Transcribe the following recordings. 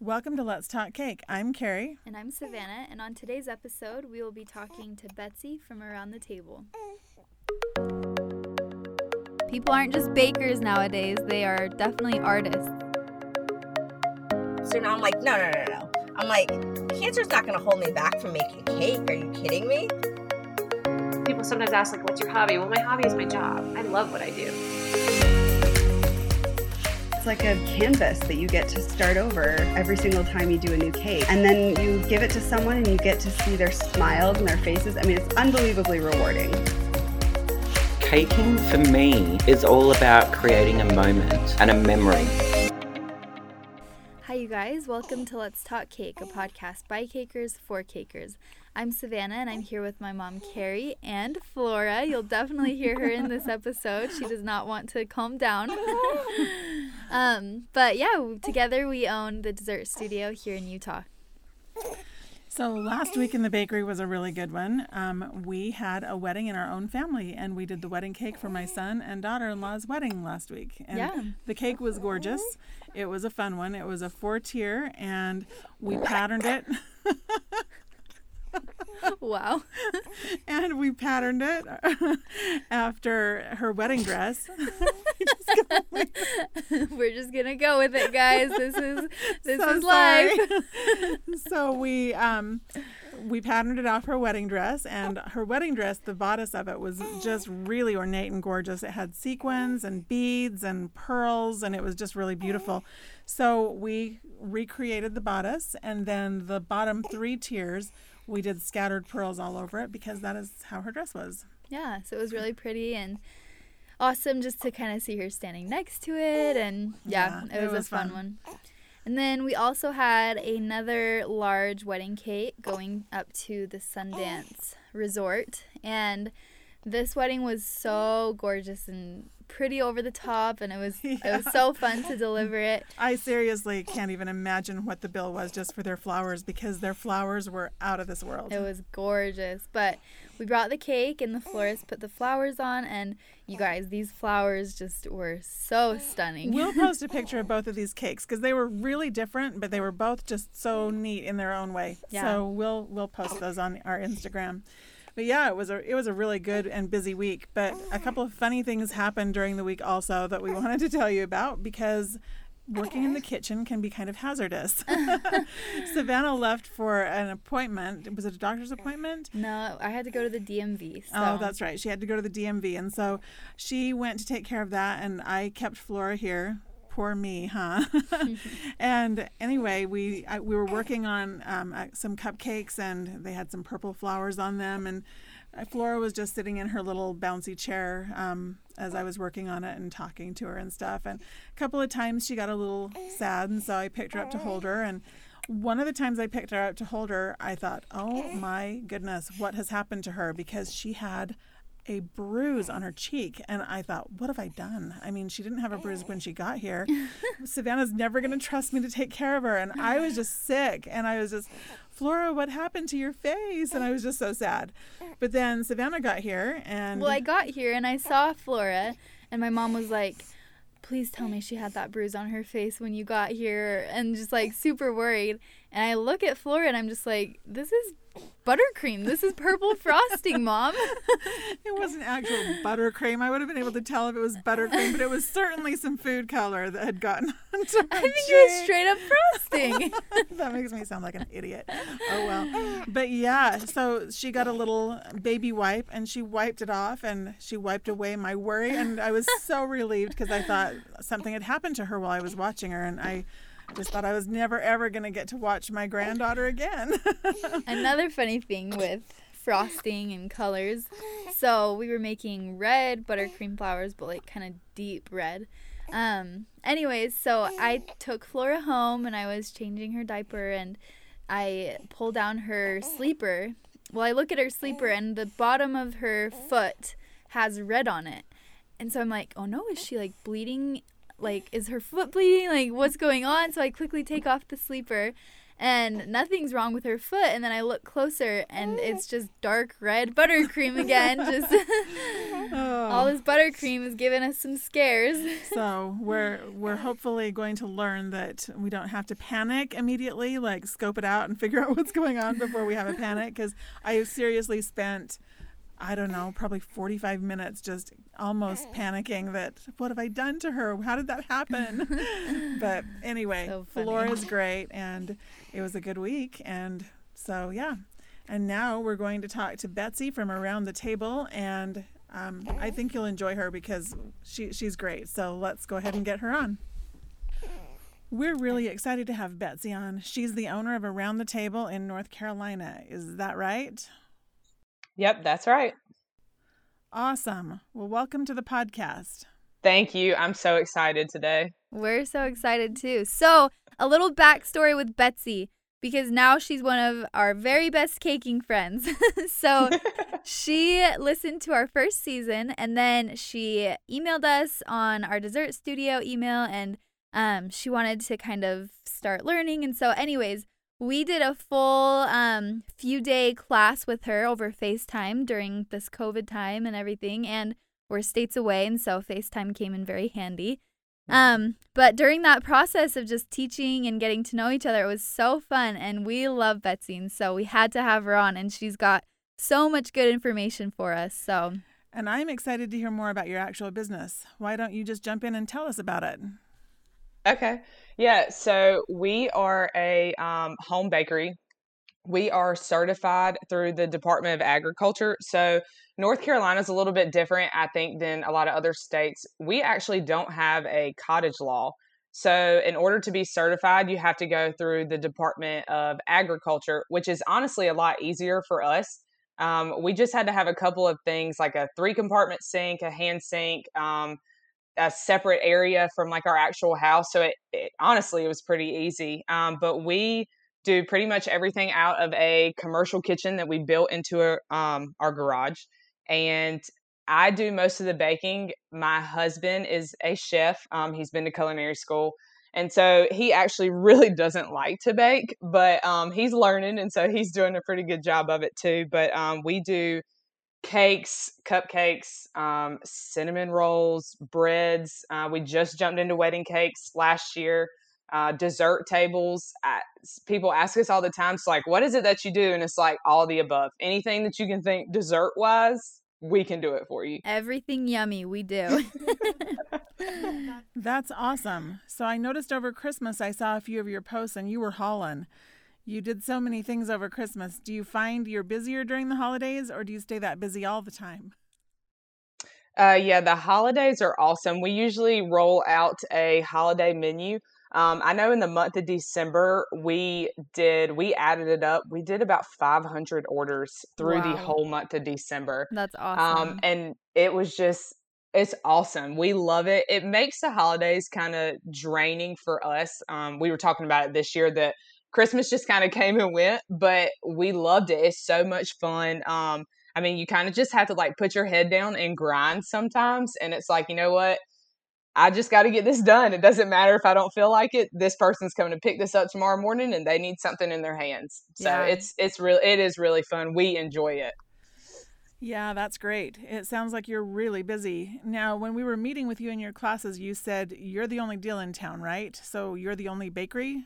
Welcome to Let's Talk Cake. I'm Carrie. And I'm Savannah, and on today's episode, we will be talking to Betsy from Around the Table. People aren't just bakers nowadays, they are definitely artists. So now I'm like, no, no, no, no. I'm like, cancer's not going to hold me back from making cake. Are you kidding me? People sometimes ask, like, what's your hobby? Well, my hobby is my job. I love what I do. It's like a canvas that you get to start over every single time you do a new cake. And then you give it to someone and you get to see their smiles and their faces. I mean, it's unbelievably rewarding. Caking for me is all about creating a moment and a memory. Hi, you guys. Welcome to Let's Talk Cake, a podcast by cakers for cakers. I'm Savannah, and I'm here with my mom, Carrie, and Flora. You'll definitely hear her in this episode. She does not want to calm down. um, but yeah, together we own the dessert studio here in Utah. So last week in the bakery was a really good one. Um, we had a wedding in our own family, and we did the wedding cake for my son and daughter-in-law's wedding last week. And Yeah. the cake was gorgeous. It was a fun one. It was a four-tier, and we patterned it. Wow. and we patterned it after her wedding dress. We're just gonna go with it, guys. This is this So is sorry. so we um we patterned it off her wedding dress and her wedding dress the bodice of it was just really ornate and gorgeous it had sequins and beads and pearls and it was just really beautiful so we recreated the bodice and then the bottom three tiers we did scattered pearls all over it because that is how her dress was Yeah, so it was really pretty and awesome just to kind of see her standing next to it. And yeah, Yeah, it, it was, was a fun, fun. one. And then we also had another large wedding cake going up to the Sundance Resort. And this wedding was so gorgeous and pretty over the top and it was it was so fun to deliver it. I seriously can't even imagine what the bill was just for their flowers because their flowers were out of this world. It was gorgeous. But we brought the cake and the florist put the flowers on and you guys, these flowers just were so stunning. We'll post a picture of both of these cakes because they were really different, but they were both just so neat in their own way. Yeah. So we'll we'll post those on our Instagram. But yeah, it was a it was a really good and busy week. But a couple of funny things happened during the week also that we wanted to tell you about because working in the kitchen can be kind of hazardous. Savannah left for an appointment. Was it a doctor's appointment? No, I had to go to the DMV. Oh, so. Oh, that's right. She had to go to the DMV. And so she went to take care of that, and I kept Flora here. Poor me, huh? and anyway, we I, we were working on um, uh, some cupcakes, and they had some purple flowers on them. And uh, Flora was just sitting in her little bouncy chair um, as I was working on it and talking to her and stuff. And a couple of times she got a little sad, and so I picked her up to hold her. And one of the times I picked her up to hold her, I thought, oh my goodness, what has happened to her? Because she had a bruise on her cheek. And I thought, what have I done? I mean, she didn't have a bruise when she got here. Savannah's never going to trust me to take care of her. And I was just sick. And I was just, Flora, what happened to your face? And I was just so sad. But then Savannah got here and. Well, I got here and I saw Flora, and my mom was like, please tell me she had that bruise on her face when you got here, and just like super worried. And I look at Flora and I'm just like, this is buttercream. This is purple frosting, mom. It wasn't actual buttercream. I would have been able to tell if it was buttercream, but it was certainly some food color that had gotten onto her I think it was straight up frosting. that makes me sound like an idiot. Oh well. But yeah, so she got a little baby wipe and she wiped it off and she wiped away my worry and I was so relieved because I thought something had happened to her while I was watching her and I just thought I was never ever going to get to watch my granddaughter again. Another funny thing with frosting and colors. So we were making red buttercream flowers, but like kind of deep red. Um, anyways, so I took Flora home and I was changing her diaper and I pulled down her sleeper. Well, I look at her sleeper and the bottom of her foot has red on it. And so I'm like, oh no, is she like bleeding like, is her foot bleeding? Like, what's going on? So I quickly take off the sleeper and nothing's wrong with her foot. And then I look closer and oh. it's just dark red buttercream again. Just oh. all this buttercream is giving us some scares. so we're we're hopefully going to learn that we don't have to panic immediately, like scope it out and figure out what's going on before we have a panic. Because I seriously spent. I don't know, probably 45 minutes just almost panicking that what have I done to her? How did that happen? but anyway, So. Flora's great and it was a good week. And so, yeah. And now we're going to talk to Betsy from around the table. And um, I think you'll enjoy her because she, she's great. So let's go ahead and get her on. We're really excited to have Betsy on. She's the owner of Around the Table in North Carolina. Is that right? Yep, that's right. Awesome. Well, welcome to the podcast. Thank you. I'm so excited today. We're so excited too. So, a little backstory with Betsy because now she's one of our very best caking friends. so, she listened to our first season and then she emailed us on our dessert studio email and um, she wanted to kind of start learning. And so, anyways, we did a full um, few day class with her over FaceTime during this COVID time and everything. And we're states away, and so FaceTime came in very handy. Um, but during that process of just teaching and getting to know each other, it was so fun, and we love Betsy, and so we had to have her on, and she's got so much good information for us. So And I'm excited to hear more about your actual business. Why don't you just jump in and tell us about it? Okay. Yeah. So we are a um, home bakery. We are certified through the Department of Agriculture. So North Carolina is a little bit different, I think, than a lot of other states. We actually don't have a cottage law. So, in order to be certified, you have to go through the Department of Agriculture, which is honestly a lot easier for us. Um, we just had to have a couple of things like a three compartment sink, a hand sink, um, a separate area from like our actual house. So it, it honestly it was pretty easy. Um, but we do pretty much everything out of a commercial kitchen that we built into a, um, our garage, and I do most of the baking. My husband is a chef. Um, he's been to culinary school. And so he actually really doesn't like to bake, but um, he's learning. And so he's doing a pretty good job of it too. But um, we do cakes, cupcakes, um, cinnamon rolls, breads. Uh, we just jumped into wedding cakes last year. Uh, dessert tables. I, people ask us all the time, it's like, what is it that you do? And it's like all the above. Anything that you can think dessert wise, we can do it for you. everything yummy we do. That's awesome. So I noticed over Christmas, I saw a few of your posts and you were hauling. You did so many things over Christmas. Do you find you're busier during the holidays or do you stay that busy all the time? Uh, yeah, the holidays are awesome. We usually roll out a holiday menu. Um, I know in the month of December, we did, we added it up. We did about 500 orders through the whole month of December. That's awesome. Um, and it was just, it's awesome. We love it. It makes the holidays kind of draining for us. Um, we were talking about it this year that Christmas just kind of came and went, but we loved it. It's so much fun. Um, I mean, you kind of just have to like put your head down and grind sometimes. And it's like, you know what? I just got to get this done. It doesn't matter if I don't feel like it. This person's coming to pick this up tomorrow morning and they need something in their hands. So Yeah. it's, it's real, it is really fun. We enjoy it. Yeah, that's great. It sounds like you're really busy. Now, when we were meeting with you in your classes, you said you're the only deal in town, right? So you're the only bakery?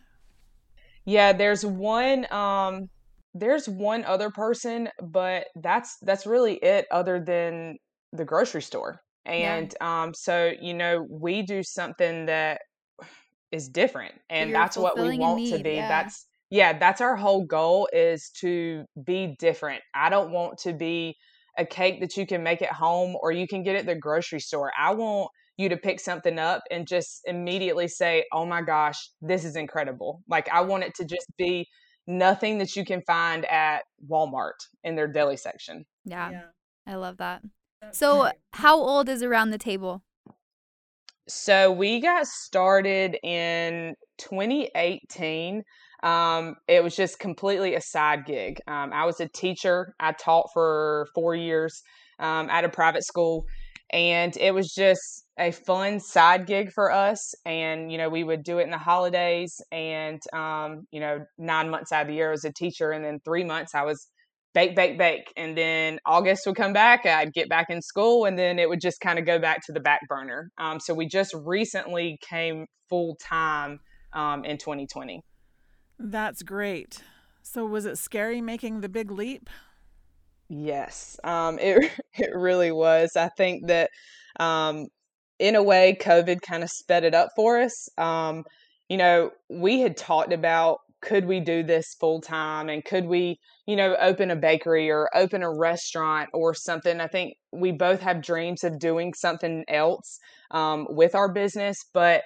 Yeah, there's one um there's one other person, but that's that's really it other than the grocery store. And um so you know, we do something that is different and You're that's what we want to be. yeah. That's yeah, that's our whole goal is to be different. I don't want to be a cake that you can make at home or you can get at the grocery store. I want you to pick something up and just immediately say, "Oh my gosh, this is incredible." Like I want it to just be nothing that you can find at Walmart in their deli section. yeah, I love that. So, how old is around the table? So we got started in 2018. Um, it was just completely a side gig. Um, I was a teacher. I taught for four years um, at a private school, and it was just a fun side gig for us and you know we would do it in the holidays and um, you know nine months out of the year as a teacher and then three months i was bake bake bake and then august would come back i'd get back in school and then it would just kind of go back to the back burner um, so we just recently came full time um, in 2020 That's great. So was it scary making the big leap? Yes, um, it it really was. I think that um, in a way, COVID kind of sped it up for us. Um, you know, we had talked about could we do this full time and could we, you know, open a bakery or open a restaurant or something. I think we both have dreams of doing something else um, with our business, but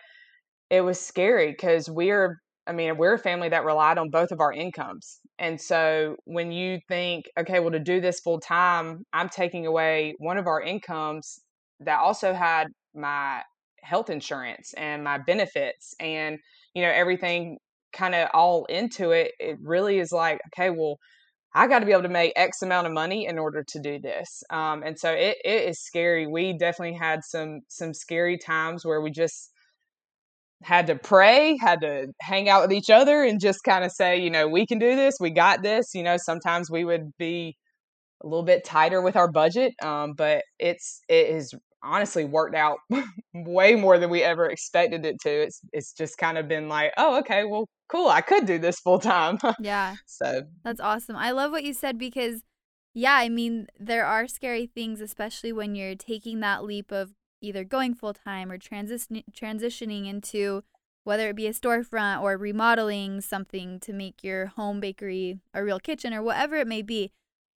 it was scary because we're I mean, we're a family that relied on both of our incomes. And so when you think, okay, well, to do this full time, I'm taking away one of our incomes that also had my health insurance and my benefits and, you know, everything kind of all into it. It really is like, okay, well, I got to be able to make X amount of money in order to do this. Um, and so it, it is scary. We definitely had some some scary times where we just had to pray, had to hang out with each other and just kind of say, you know, we can do this, we got this. You know, sometimes we would be a little bit tighter with our budget, um, but it's it has honestly worked out way more than we ever expected it to. It's it's just kind of been like, oh, okay, well, cool, I could do this full time. Yeah. so That's awesome. I love what you said because, yeah, I mean, there are scary things, especially when you're taking that leap of either going full time or transition transitioning into whether it be a storefront or remodeling something to make your home bakery a real kitchen or whatever it may be.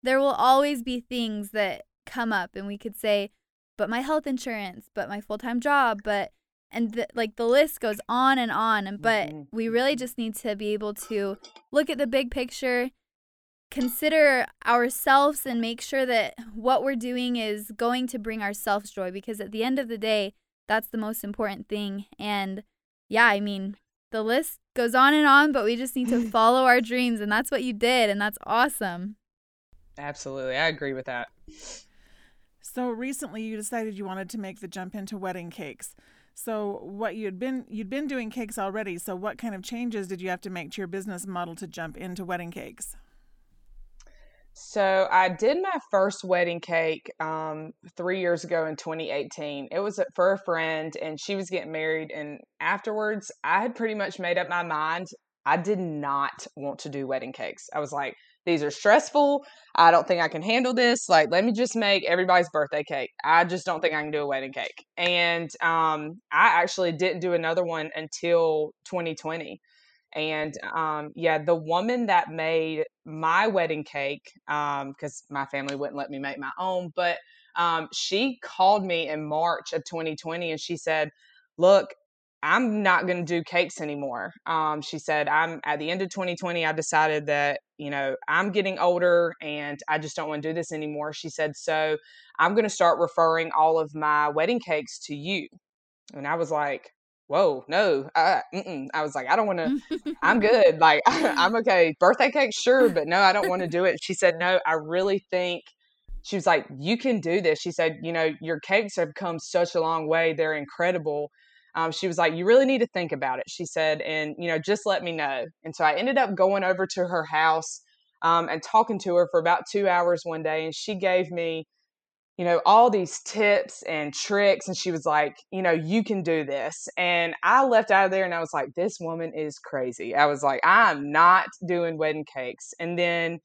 There will always be things that come up, and we could say, but my health insurance, but my full time job, but and the, like the list goes on and on. And but Mhm. we really just need to be able to look at the big picture, consider ourselves, and make sure that what we're doing is going to bring ourselves joy. Because at the end of the day, that's the most important thing. And yeah, I mean, the list goes on and on, but we just need to follow our dreams, and that's what you did, and that's awesome. absolutely, I agree with that. So recently you decided you wanted to make the jump into wedding cakes. So what you'd been you'd been doing cakes already. So what kind of changes did you have to make to your business model to jump into wedding cakes? So I did my first wedding cake um, three years ago in 2018. It was for a friend, and she was getting married. And afterwards, I had pretty much made up my mind. I did not want to do wedding cakes. I was like, these are stressful. I don't think I can handle this. Like, let me just make everybody's birthday cake. I just don't think I can do a wedding cake. And um, I actually didn't do another one until 2020. And um, yeah, the woman that made my wedding cake, because my family wouldn't let me make my own, but um, she called me in March of 2020 and she said, Look, I'm not going to do cakes anymore. Um, she said, I'm at the end of 2020, I decided that, you know, I'm getting older and I just don't want to do this anymore. She said, So I'm going to start referring all of my wedding cakes to you. And I was like, Whoa, no. Uh. I was like, I don't want to. I'm good. Like, I'm okay. Birthday cake, sure, but no, I don't want to do it. She said, No, I really think she was like, You can do this. She said, You know, your cakes have come such a long way. They're incredible. Um, she was like, You really need to think about it. She said, And, you know, just let me know. And so I ended up going over to her house um, and talking to her for about two hours one day. And she gave me, you know, all these tips and tricks. And she was like, you know, you can do this. And I left out of there and I was like, this woman is crazy. I was like, I'm not doing wedding cakes. And then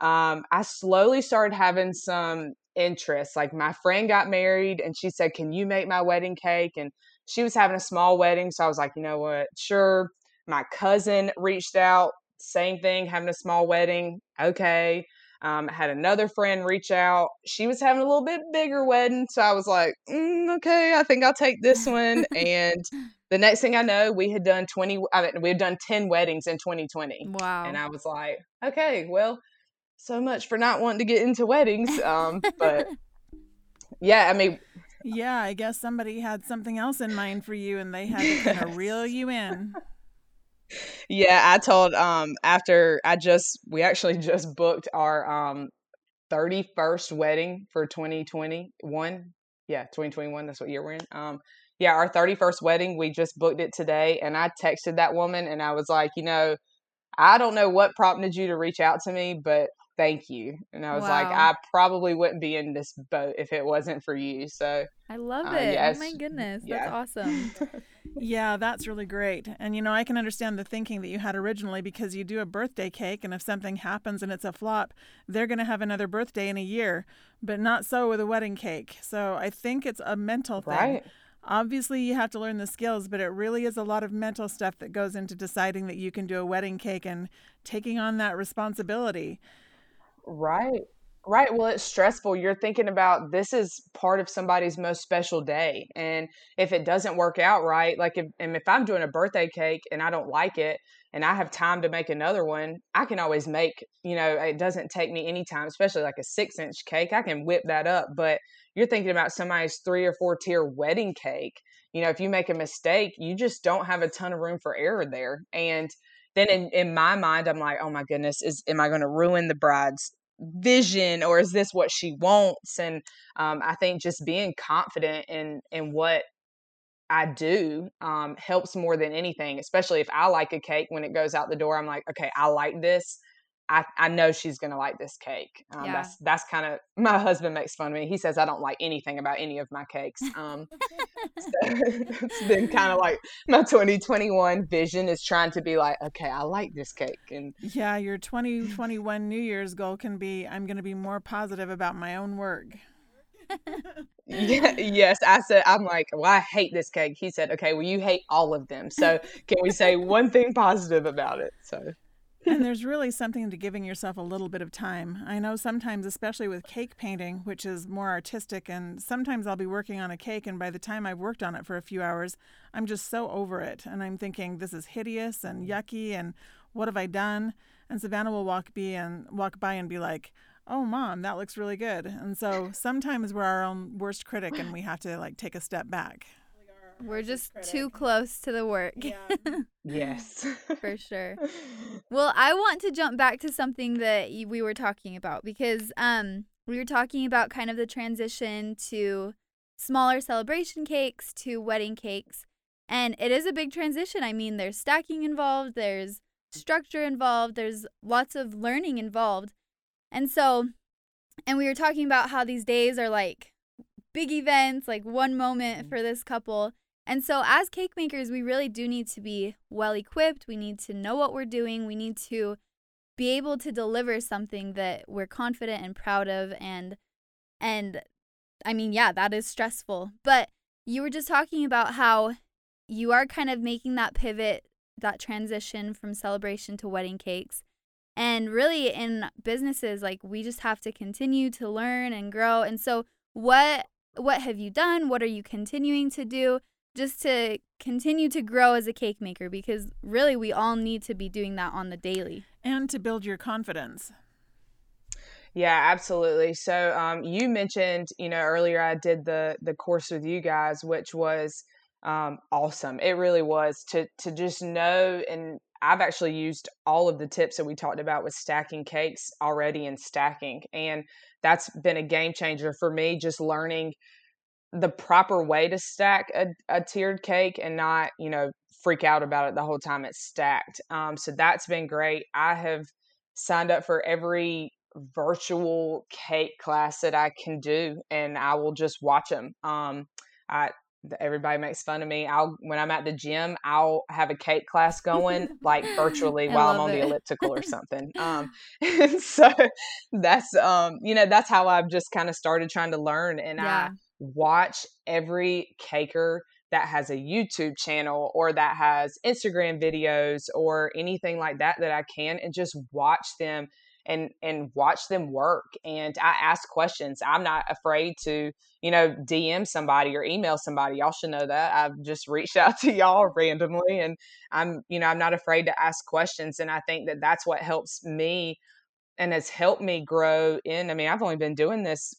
um, I slowly started having some interest. Like my friend got married and she said, Can you make my wedding cake? And she was having a small wedding. So I was like, you know what? Sure. My cousin reached out, same thing, having a small wedding. Okay. Um, I had another friend reach out. She was having a little bit bigger wedding. So I was like, mm, okay, I think I'll take this one. and the next thing I know, we had done 20, I mean, we had done 10 weddings in 2020. Wow. And I was like, okay, well, so much for not wanting to get into weddings. Um, but yeah, I mean, Yeah, I guess somebody had something else in mind for you and they had to kind of reel you in. yeah, I told um after I just we actually just booked our um 31st wedding for 2021. yeah, 2021. That's what year we're in. Um, yeah, our 31st wedding, we just booked it today. And I texted that woman and I was like, you know, I don't know what prompted you to reach out to me, but thank you. And I was like, I probably wouldn't be in this boat if it wasn't for you. So, I love Uh, it. yes. Oh my goodness. Yeah. That's awesome. Yeah, that's really great. And you know, I can understand the thinking that you had originally because you do a birthday cake, and if something happens and it's a flop, they're going to have another birthday in a year, but not so with a wedding cake. So I think it's a mental thing. right. Obviously, you have to learn the skills, but it really is a lot of mental stuff that goes into deciding that you can do a wedding cake and taking on that responsibility. Right. Right. Well, it's stressful. You're thinking about this is part of somebody's most special day. And if it doesn't work out right, like if, and if I'm doing a birthday cake and I don't like it and I have time to make another one, I can always make, you know, it doesn't take me any time, especially like a six inch cake. I can whip that up. But you're thinking about somebody's three or four tier wedding cake. You know, if you make a mistake, you just don't have a ton of room for error there. And then in, in my mind, I'm like, oh my goodness, is am I going to ruin the bride's vision or is this what she wants? And um, i think just being confident in in what i do um, helps more than anything especially if i like a cake when it goes out the door i'm like okay i like this i, I know she's gonna like this cake um, Yeah. that's that's kind of my husband makes fun of me he says i don't like anything about any of my cakes um, so it's been kind of like my 2021 vision is trying to be like okay i like this cake and Yeah, your 2021 New Year's goal can be I'm going to be more positive about my own work. Yeah, yes, I said I'm like, well, I hate this cake. He said, okay, well, you hate all of them. So can we say one thing positive about it? So and there's really something to giving yourself a little bit of time. I know sometimes, especially with cake painting, which is more artistic, and sometimes I'll be working on a cake, and by the time I've worked on it for a few hours, I'm just so over it. And I'm thinking, this is hideous and mm. yucky, and what have I done? And Savannah will walk be and walk by and be like, "Oh, mom, that looks really good." And so sometimes we're our own worst critic, and we have to like take a step back. We're just too close to the work. yes, for sure. Well, I want to jump back to something that we were talking about because um we were talking about kind of the transition to smaller celebration cakes to wedding cakes. And it is a big transition. I mean, there's stacking involved, there's structure involved, there's lots of learning involved. And so and we were talking about how these days are like big events, like one moment for this couple. And so, as cake makers, we really do need to be well equipped. We need to know what we're doing. We need to be able to deliver something that we're confident and proud of. And, and I mean, yeah, that is stressful. But you were just talking about how you are kind of making that pivot, that transition from celebration to wedding cakes. And really, in businesses, like we just have to continue to learn and grow. And so, what what have you done? What are you continuing to do? Just to continue to grow as a cake maker because really we all need to be doing that on the daily. And to build your confidence. yeah, absolutely. So um, you mentioned, you know, earlier I did the the course with you guys, which was um, awesome. It really was to to just know and I've actually used all of the tips that we talked about with stacking cakes already in stacking. And that's been a game changer for me, just learning the proper way to stack a, a tiered cake and not, you know, freak out about it the whole time it's stacked. Um, so that's been great. I have signed up for every virtual cake class that I can do, and I will just watch them. Um, I everybody makes fun of me. I'll when I'm at the gym, I'll have a cake class going like virtually while I'm on it. the elliptical or something. Um, and so that's um, you know that's how I've just kind of started trying to learn, and I Yeah. Watch every caker that has a YouTube channel or that has Instagram videos or anything like that that I can and just watch them and and watch them work and I ask questions. I'm not afraid to, you know, DM somebody or email somebody. Y'all should know that. I've just reached out to y'all randomly and I'm, you know, I'm not afraid to ask questions and I think that that's what helps me and has helped me grow in I mean, I've only been doing this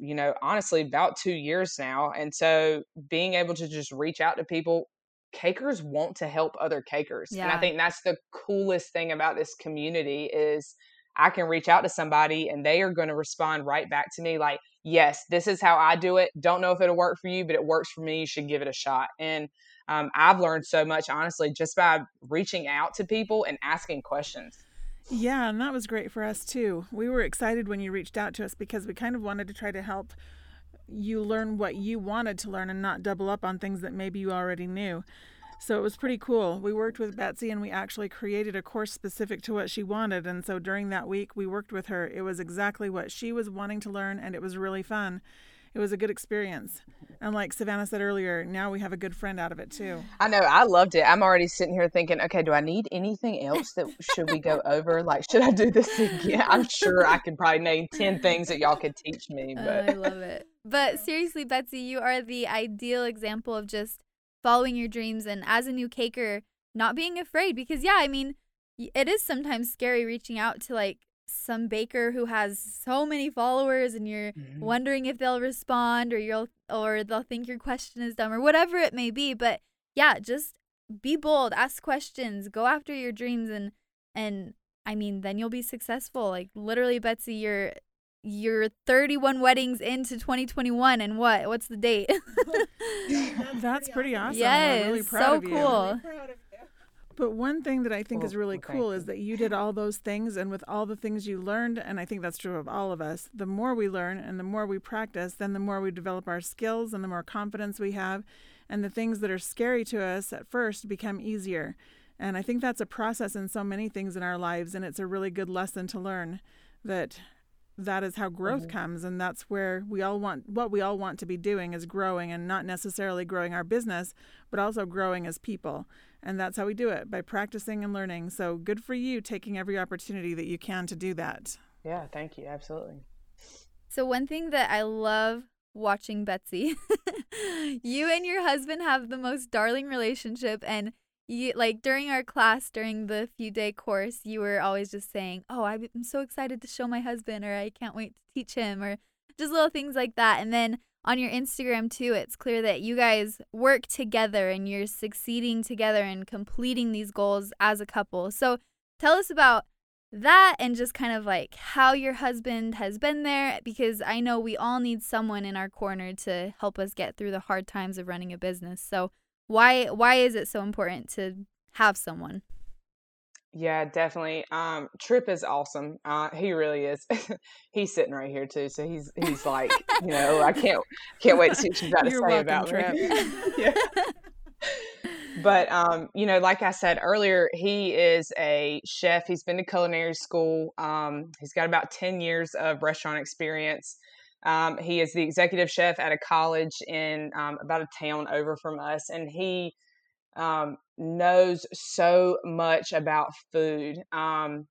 you know, honestly, about two years now. And so being able to just reach out to people, cakers want to help other cakers. And I think that's the coolest thing about this community is I can reach out to somebody and they are going to respond right back to me like, yes, this is how I do it. Don't know if it'll work for you, but it works for me. You should give it a shot. And um, I've learned so much, honestly, just by reaching out to people and asking questions. Yeah, and that was great for us too. We were excited when you reached out to us because we kind of wanted to try to help you learn what you wanted to learn and not double up on things that maybe you already knew. So it was pretty cool. We worked with Betsy and we actually created a course specific to what she wanted. And so during that week, we worked with her. It was exactly what she was wanting to learn, and it was really fun. It was a good experience. And like Savannah said earlier, now we have a good friend out of it too. I know. I loved it. I'm already sitting here thinking, okay, do I need anything else that should we go over? Like, should I do this again? I'm sure I could probably name 10 things that y'all could teach me. But I love it. But seriously, Betsy, you are the ideal example of just following your dreams and as a new caker not being afraid because yeah i mean it is sometimes scary reaching out to like some baker who has so many followers and you're mm-hmm. wondering if they'll respond or you'll or they'll think your question is dumb or whatever it may be but yeah just be bold ask questions go after your dreams and and i mean then you'll be successful. Like literally betsy you're you're 31 weddings into 2021 and what? What's the date? That's pretty awesome. Yes really so cool but one thing that I think is really cool is that you did all those things, and with all the things you learned, and I think that's true of all of us, the more we learn and the more we practice, then the more we develop our skills and the more confidence we have, and the things that are scary to us at first become easier. And I think that's a process in so many things in our lives, and it's a really good lesson to learn that that is how growth mm-hmm. comes and that's where we all want what we all want to be doing is growing and not necessarily growing our business but also growing as people and that's how we do it by practicing and learning. So good for you taking every opportunity that you can to do that. Yeah thank you absolutely. So one thing that i love watching betsy you and your husband have the most darling relationship and you like during our class during the few day course you were always just saying oh i'm so excited to show my husband or i can't wait to teach him or just little things like that. And then on your instagram too it's clear that you guys work together and you're succeeding together and completing these goals as a couple so tell us about that and just kind of like how your husband has been there because I know we all need someone in our corner to help us get through the hard times of running a business. So why why is it so important to have someone? Yeah, definitely. Um, Trip is awesome. Uh, he really is. he's sitting right here too, so he's he's like, you know, I can't can't wait to see what you've got to You're say about Trip. yeah. But um, you know, like I said earlier, he is a chef. He's been to culinary school. Um, he's got about ten years of restaurant experience. Um, he is the executive chef at a college in um, about a town over from us, and he um, knows so much about food. Um,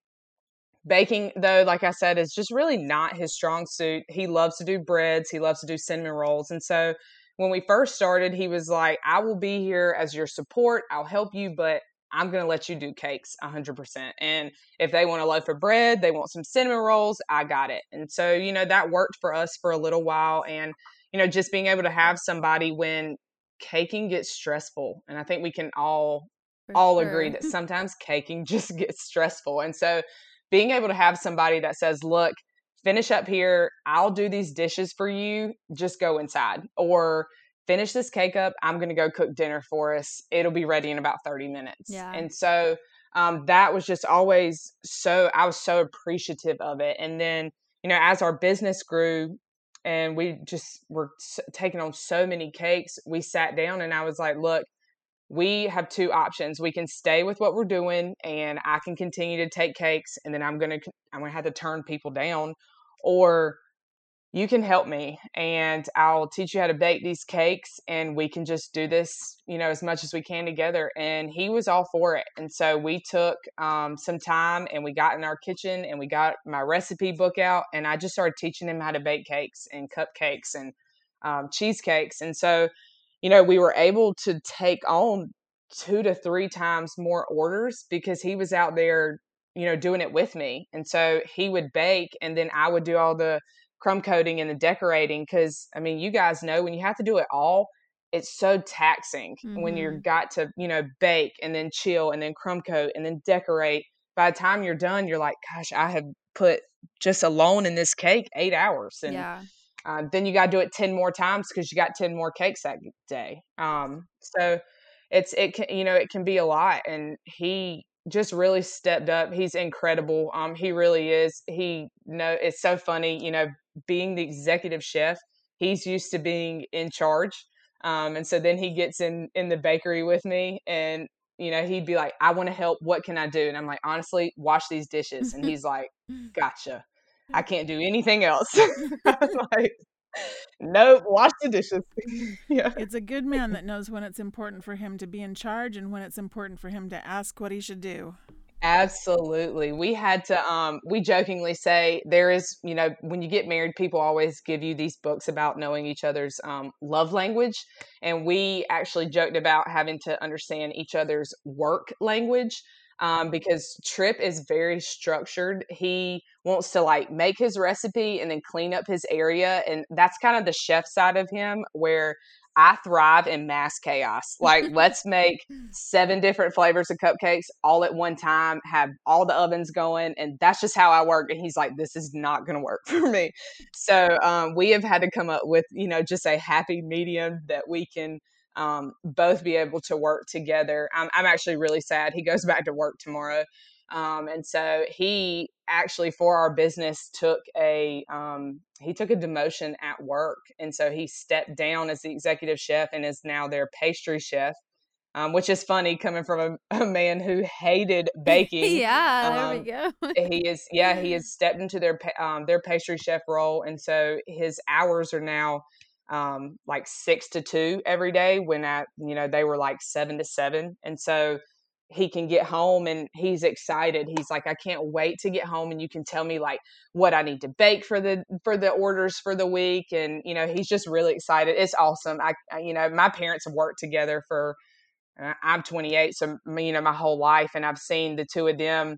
baking, though, like I said, is just really not his strong suit. He loves to do breads, he loves to do cinnamon rolls. And so when we first started, he was like, I will be here as your support, I'll help you, but I'm going to let you do cakes 100%. And if they want a loaf of bread, they want some cinnamon rolls, I got it. And so, you know, that worked for us for a little while. And, you know, just being able to have somebody when caking gets stressful. And I think we can all, for all sure. agree that sometimes caking just gets stressful. And so being able to have somebody that says, look, finish up here, I'll do these dishes for you, just go inside. Or, finish this cake up. I'm going to go cook dinner for us. It'll be ready in about 30 minutes. Yeah. And so um, that was just always so, I was so appreciative of it. And then, you know, as our business grew and we just were taking on so many cakes, we sat down and I was like, look, we have two options. We can stay with what we're doing and I can continue to take cakes and then I'm going to, I'm going to have to turn people down or you can help me and I'll teach you how to bake these cakes and we can just do this, you know, as much as we can together. And he was all for it. And so we took um, some time and we got in our kitchen and we got my recipe book out and I just started teaching him how to bake cakes and cupcakes and um, cheesecakes. And so, you know, we were able to take on two to three times more orders because he was out there, you know, doing it with me. And so he would bake and then I would do all the crumb coating and the decorating because I mean you guys know when you have to do it all it's so taxing mm-hmm. when you've got to you know bake and then chill and then crumb coat and then decorate. By the time you're done you're like gosh I have put just alone in this cake eight hours and yeah. uh, then you got to do it 10 more times because you got 10 more cakes that day. Um, so it's it can you know it can be a lot and he just really stepped up he's incredible um he really is he know it's so funny you know being the executive chef he's used to being in charge um and so then he gets in in the bakery with me and you know he'd be like i want to help what can i do? And i'm like honestly wash these dishes. And he's like gotcha. I can't do anything else. Like nope, wash the dishes. yeah. It's a good man that knows when it's important for him to be in charge and when it's important for him to ask what he should do. Absolutely. We had to um we jokingly say there is, you know, when you get married, people always give you these books about knowing each other's um love language and we actually joked about having to understand each other's work language um, because Trip is very structured. He wants to like make his recipe and then clean up his area. And that's kind of the chef side of him where I thrive in mass chaos. Like, let's make seven different flavors of cupcakes all at one time, have all the ovens going. And that's just how I work. And he's like, this is not going to work for me. So um, we have had to come up with, you know, just a happy medium that we can um, both be able to work together. I'm, I'm actually really sad. He goes back to work tomorrow. Um, and so he actually for our business took a um, he took a demotion at work and so he stepped down as the executive chef and is now their pastry chef um, which is funny coming from a, a man who hated baking yeah there Um, we go he is yeah he has stepped into their um, their pastry chef role and so his hours are now um, like six to two every day when I, you know, they were like seven to seven. And so he can get home and he's excited. He's like, I can't wait to get home and you can tell me like what I need to bake for the, for the orders for the week. And, you know, he's just really excited. It's awesome. I, I you know, my parents have worked together for, uh, I'm 28. So, you know, my whole life and I've seen the two of them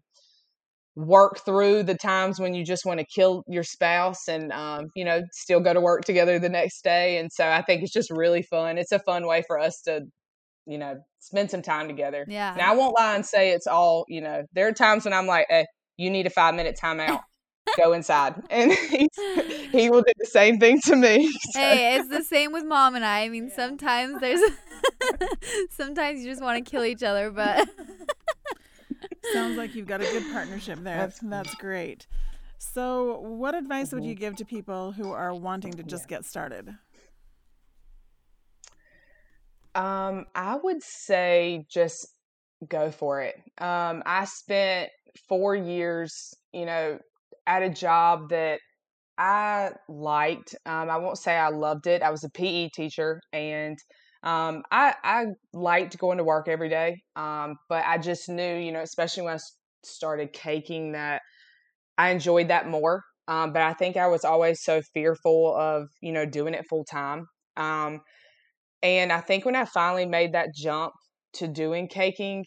work through the times when you just want to kill your spouse and um, you know still go to work together the next day and so i think it's just really fun. It's a fun way for us to you know spend some time together. Yeah. now i won't lie and say it's all you know there are times when i'm like hey you need a five minute timeout. Go inside. And he's, he will do the same thing to me So- hey it's the same with mom and i. I mean sometimes there's sometimes you just want to kill each other but Sounds like you've got a good partnership there. That's, That's- great. So, what advice would you give to people who are wanting to just get started? Um, I would say just go for it. Um, I spent four years, you know, at a job that I liked. Um, I won't say I loved it. I was a PE teacher and um, I, I liked going to work every day. Um, but I just knew, you know, especially when I started caking, that I enjoyed that more. Um, but I think I was always so fearful of, you know, doing it full time. Um, and I think when I finally made that jump to doing caking,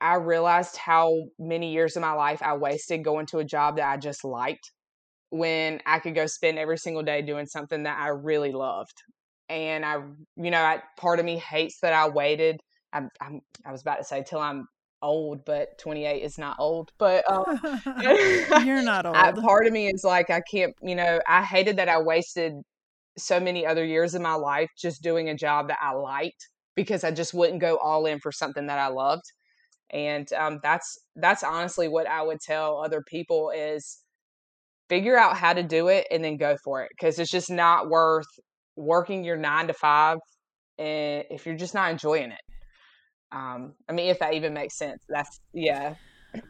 I realized how many years of my life I wasted going to a job that I just liked when I could go spend every single day doing something that I really loved. And I, you know, I, part of me hates that I waited. I'm, I'm, I was about to say till I'm old, but 28 is not old. But um, You're not old. I, part of me is like I can't, you know, I hated that I wasted so many other years of my life just doing a job that I liked because I just wouldn't go all in for something that I loved. And um, that's that's honestly what I would tell other people is figure out how to do it and then go for it because it's just not worth working your nine to five and if you're just not enjoying it. Um, I mean, if that even makes sense, that's yeah.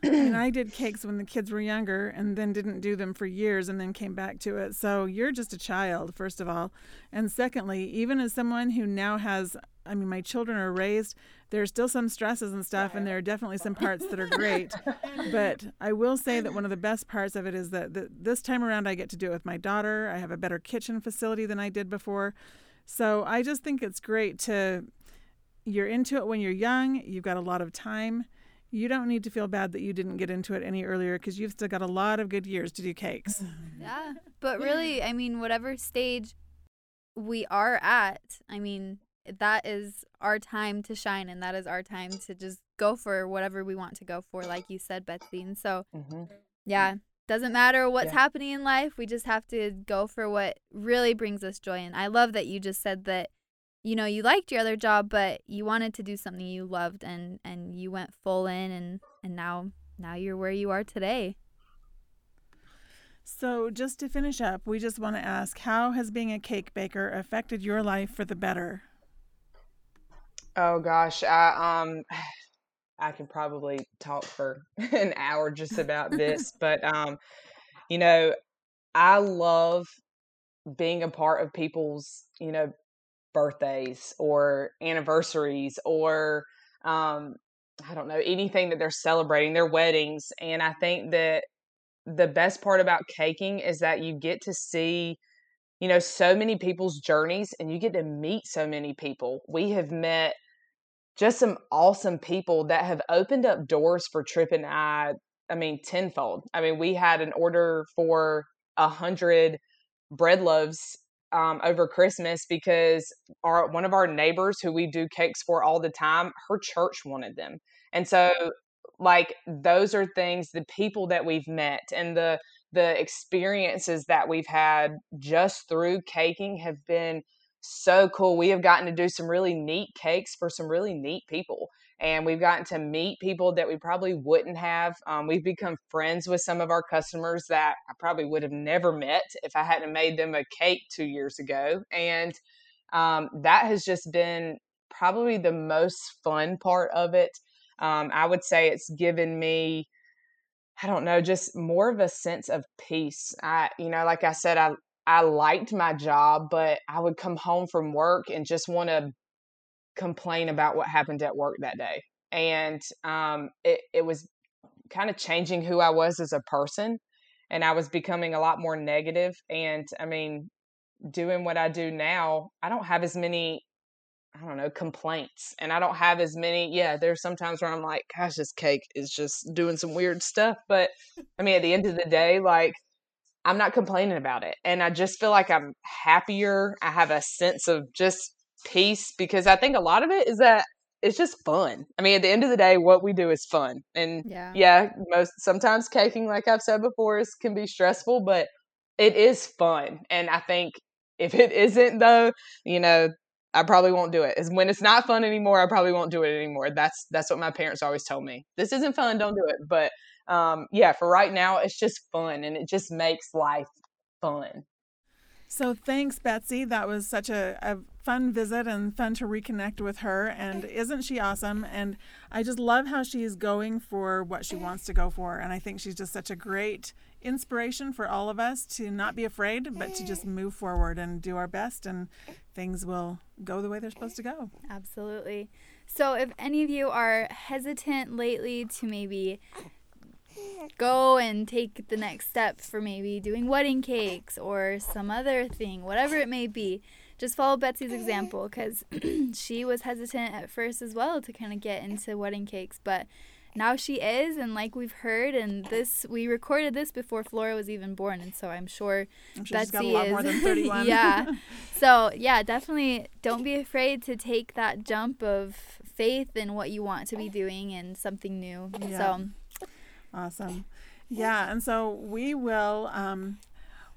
and I did cakes when the kids were younger and then didn't do them for years and then came back to it. So you're just a child, first of all. And secondly, even as someone who now has, I mean, my children are raised, there's still some stresses and stuff, and there are definitely some parts that are great. But I will say that one of the best parts of it is that the, this time around I get to do it with my daughter. I have a better kitchen facility than I did before. So I just think it's great to, you're into it when you're young, you've got a lot of time you don't need to feel bad that you didn't get into it any earlier because you've still got a lot of good years to do cakes. yeah but really i mean whatever stage we are at i mean that is our time to shine and that is our time to just go for whatever we want to go for like you said betsy and so hmm yeah doesn't matter what's Yeah. happening in life. We just have to go for what really brings us joy. And I love that you just said that you know you liked your other job but you wanted to do something you loved and and you went full in and and now now you're where you are today. So, just to finish up, we just want to ask how has being a cake baker affected your life for the better? Oh gosh, I um I can probably talk for an hour just about this, but um you know, I love being a part of people's, you know, birthdays or anniversaries or um I don't know, anything that they're celebrating, their weddings, and I think that the best part about caking is that you get to see you know so many people's journeys and you get to meet so many people. We have met just some awesome people that have opened up doors for Trip and I. I mean, tenfold. I mean, we had an order for a hundred bread loaves um, over Christmas because our one of our neighbors who we do cakes for all the time, her church wanted them, and so like those are things the people that we've met and the the experiences that we've had just through caking have been so cool. We have gotten to do some really neat cakes for some really neat people. And we've gotten to meet people that we probably wouldn't have. Um, we've become friends with some of our customers that I probably would have never met if I hadn't made them a cake two years ago. And um, that has just been probably the most fun part of it. Um, I would say it's given me, I don't know, just more of a sense of peace. I, you know, like I said, I I liked my job, but I would come home from work and just want to complain about what happened at work that day. And um, it, it was kind of changing who I was as a person. And I was becoming a lot more negative. And I mean, doing what I do now, I don't have as many, I don't know, complaints. And I don't have as many. Yeah, there's sometimes where I'm like, gosh, this cake is just doing some weird stuff. But I mean, at the end of the day, like, I'm not complaining about it. And I just feel like I'm happier. I have a sense of just peace because I think a lot of it is that it's just fun. I mean, at the end of the day, what we do is fun. And Yeah. yeah, most sometimes caking, like I've said before, is can be stressful, but it is fun. And I think if it isn't though, you know, I probably won't do it. Is when it's not fun anymore, I probably won't do it anymore. That's that's what my parents always told me. This isn't fun, don't do it. But um yeah, for right now it's just fun and it just makes life fun. So thanks, Betsy. That was such a, a fun visit and fun to reconnect with her. And isn't she awesome? And I just love how she's going for what she wants to go for. And I think she's just such a great inspiration for all of us to not be afraid, but to just move forward and do our best, and things will go the way they're supposed to go. Absolutely. So, if any of you are hesitant lately to maybe go and take the next step for maybe doing wedding cakes or some other thing, whatever it may be, just follow Betsy's example because she was hesitant at first as well to kind of get into wedding cakes, but now she is and like we've heard and this we recorded this before Flora was even born and so I'm sure I'm sure she's got a Betsy lot is more than 31. yeah. So yeah, definitely don't be afraid to take that jump of faith in what you want to be doing and something new. Yeah. So Awesome. Yeah, and so we will um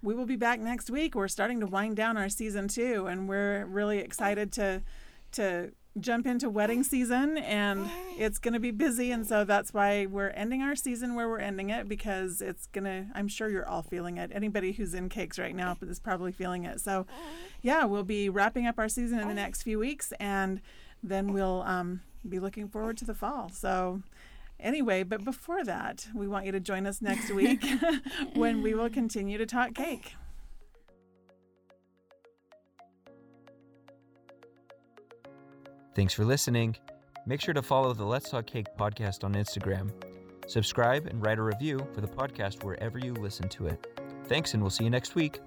we will be back next week. We're starting to wind down our season two and we're really excited to to jump into wedding season and it's going to be busy and so that's why we're ending our season where we're ending it because it's going to I'm sure you're all feeling it. Anybody who's in cakes right now is probably feeling it. So yeah, we'll be wrapping up our season in the next few weeks and then we'll um, be looking forward to the fall. So Anyway, but before that, we want you to join us next week when we will continue to talk cake. Thanks for listening. Make sure to follow the Let's Talk Cake podcast on Instagram. Subscribe and write a review for the podcast wherever you listen to it. Thanks, and we'll see you next week.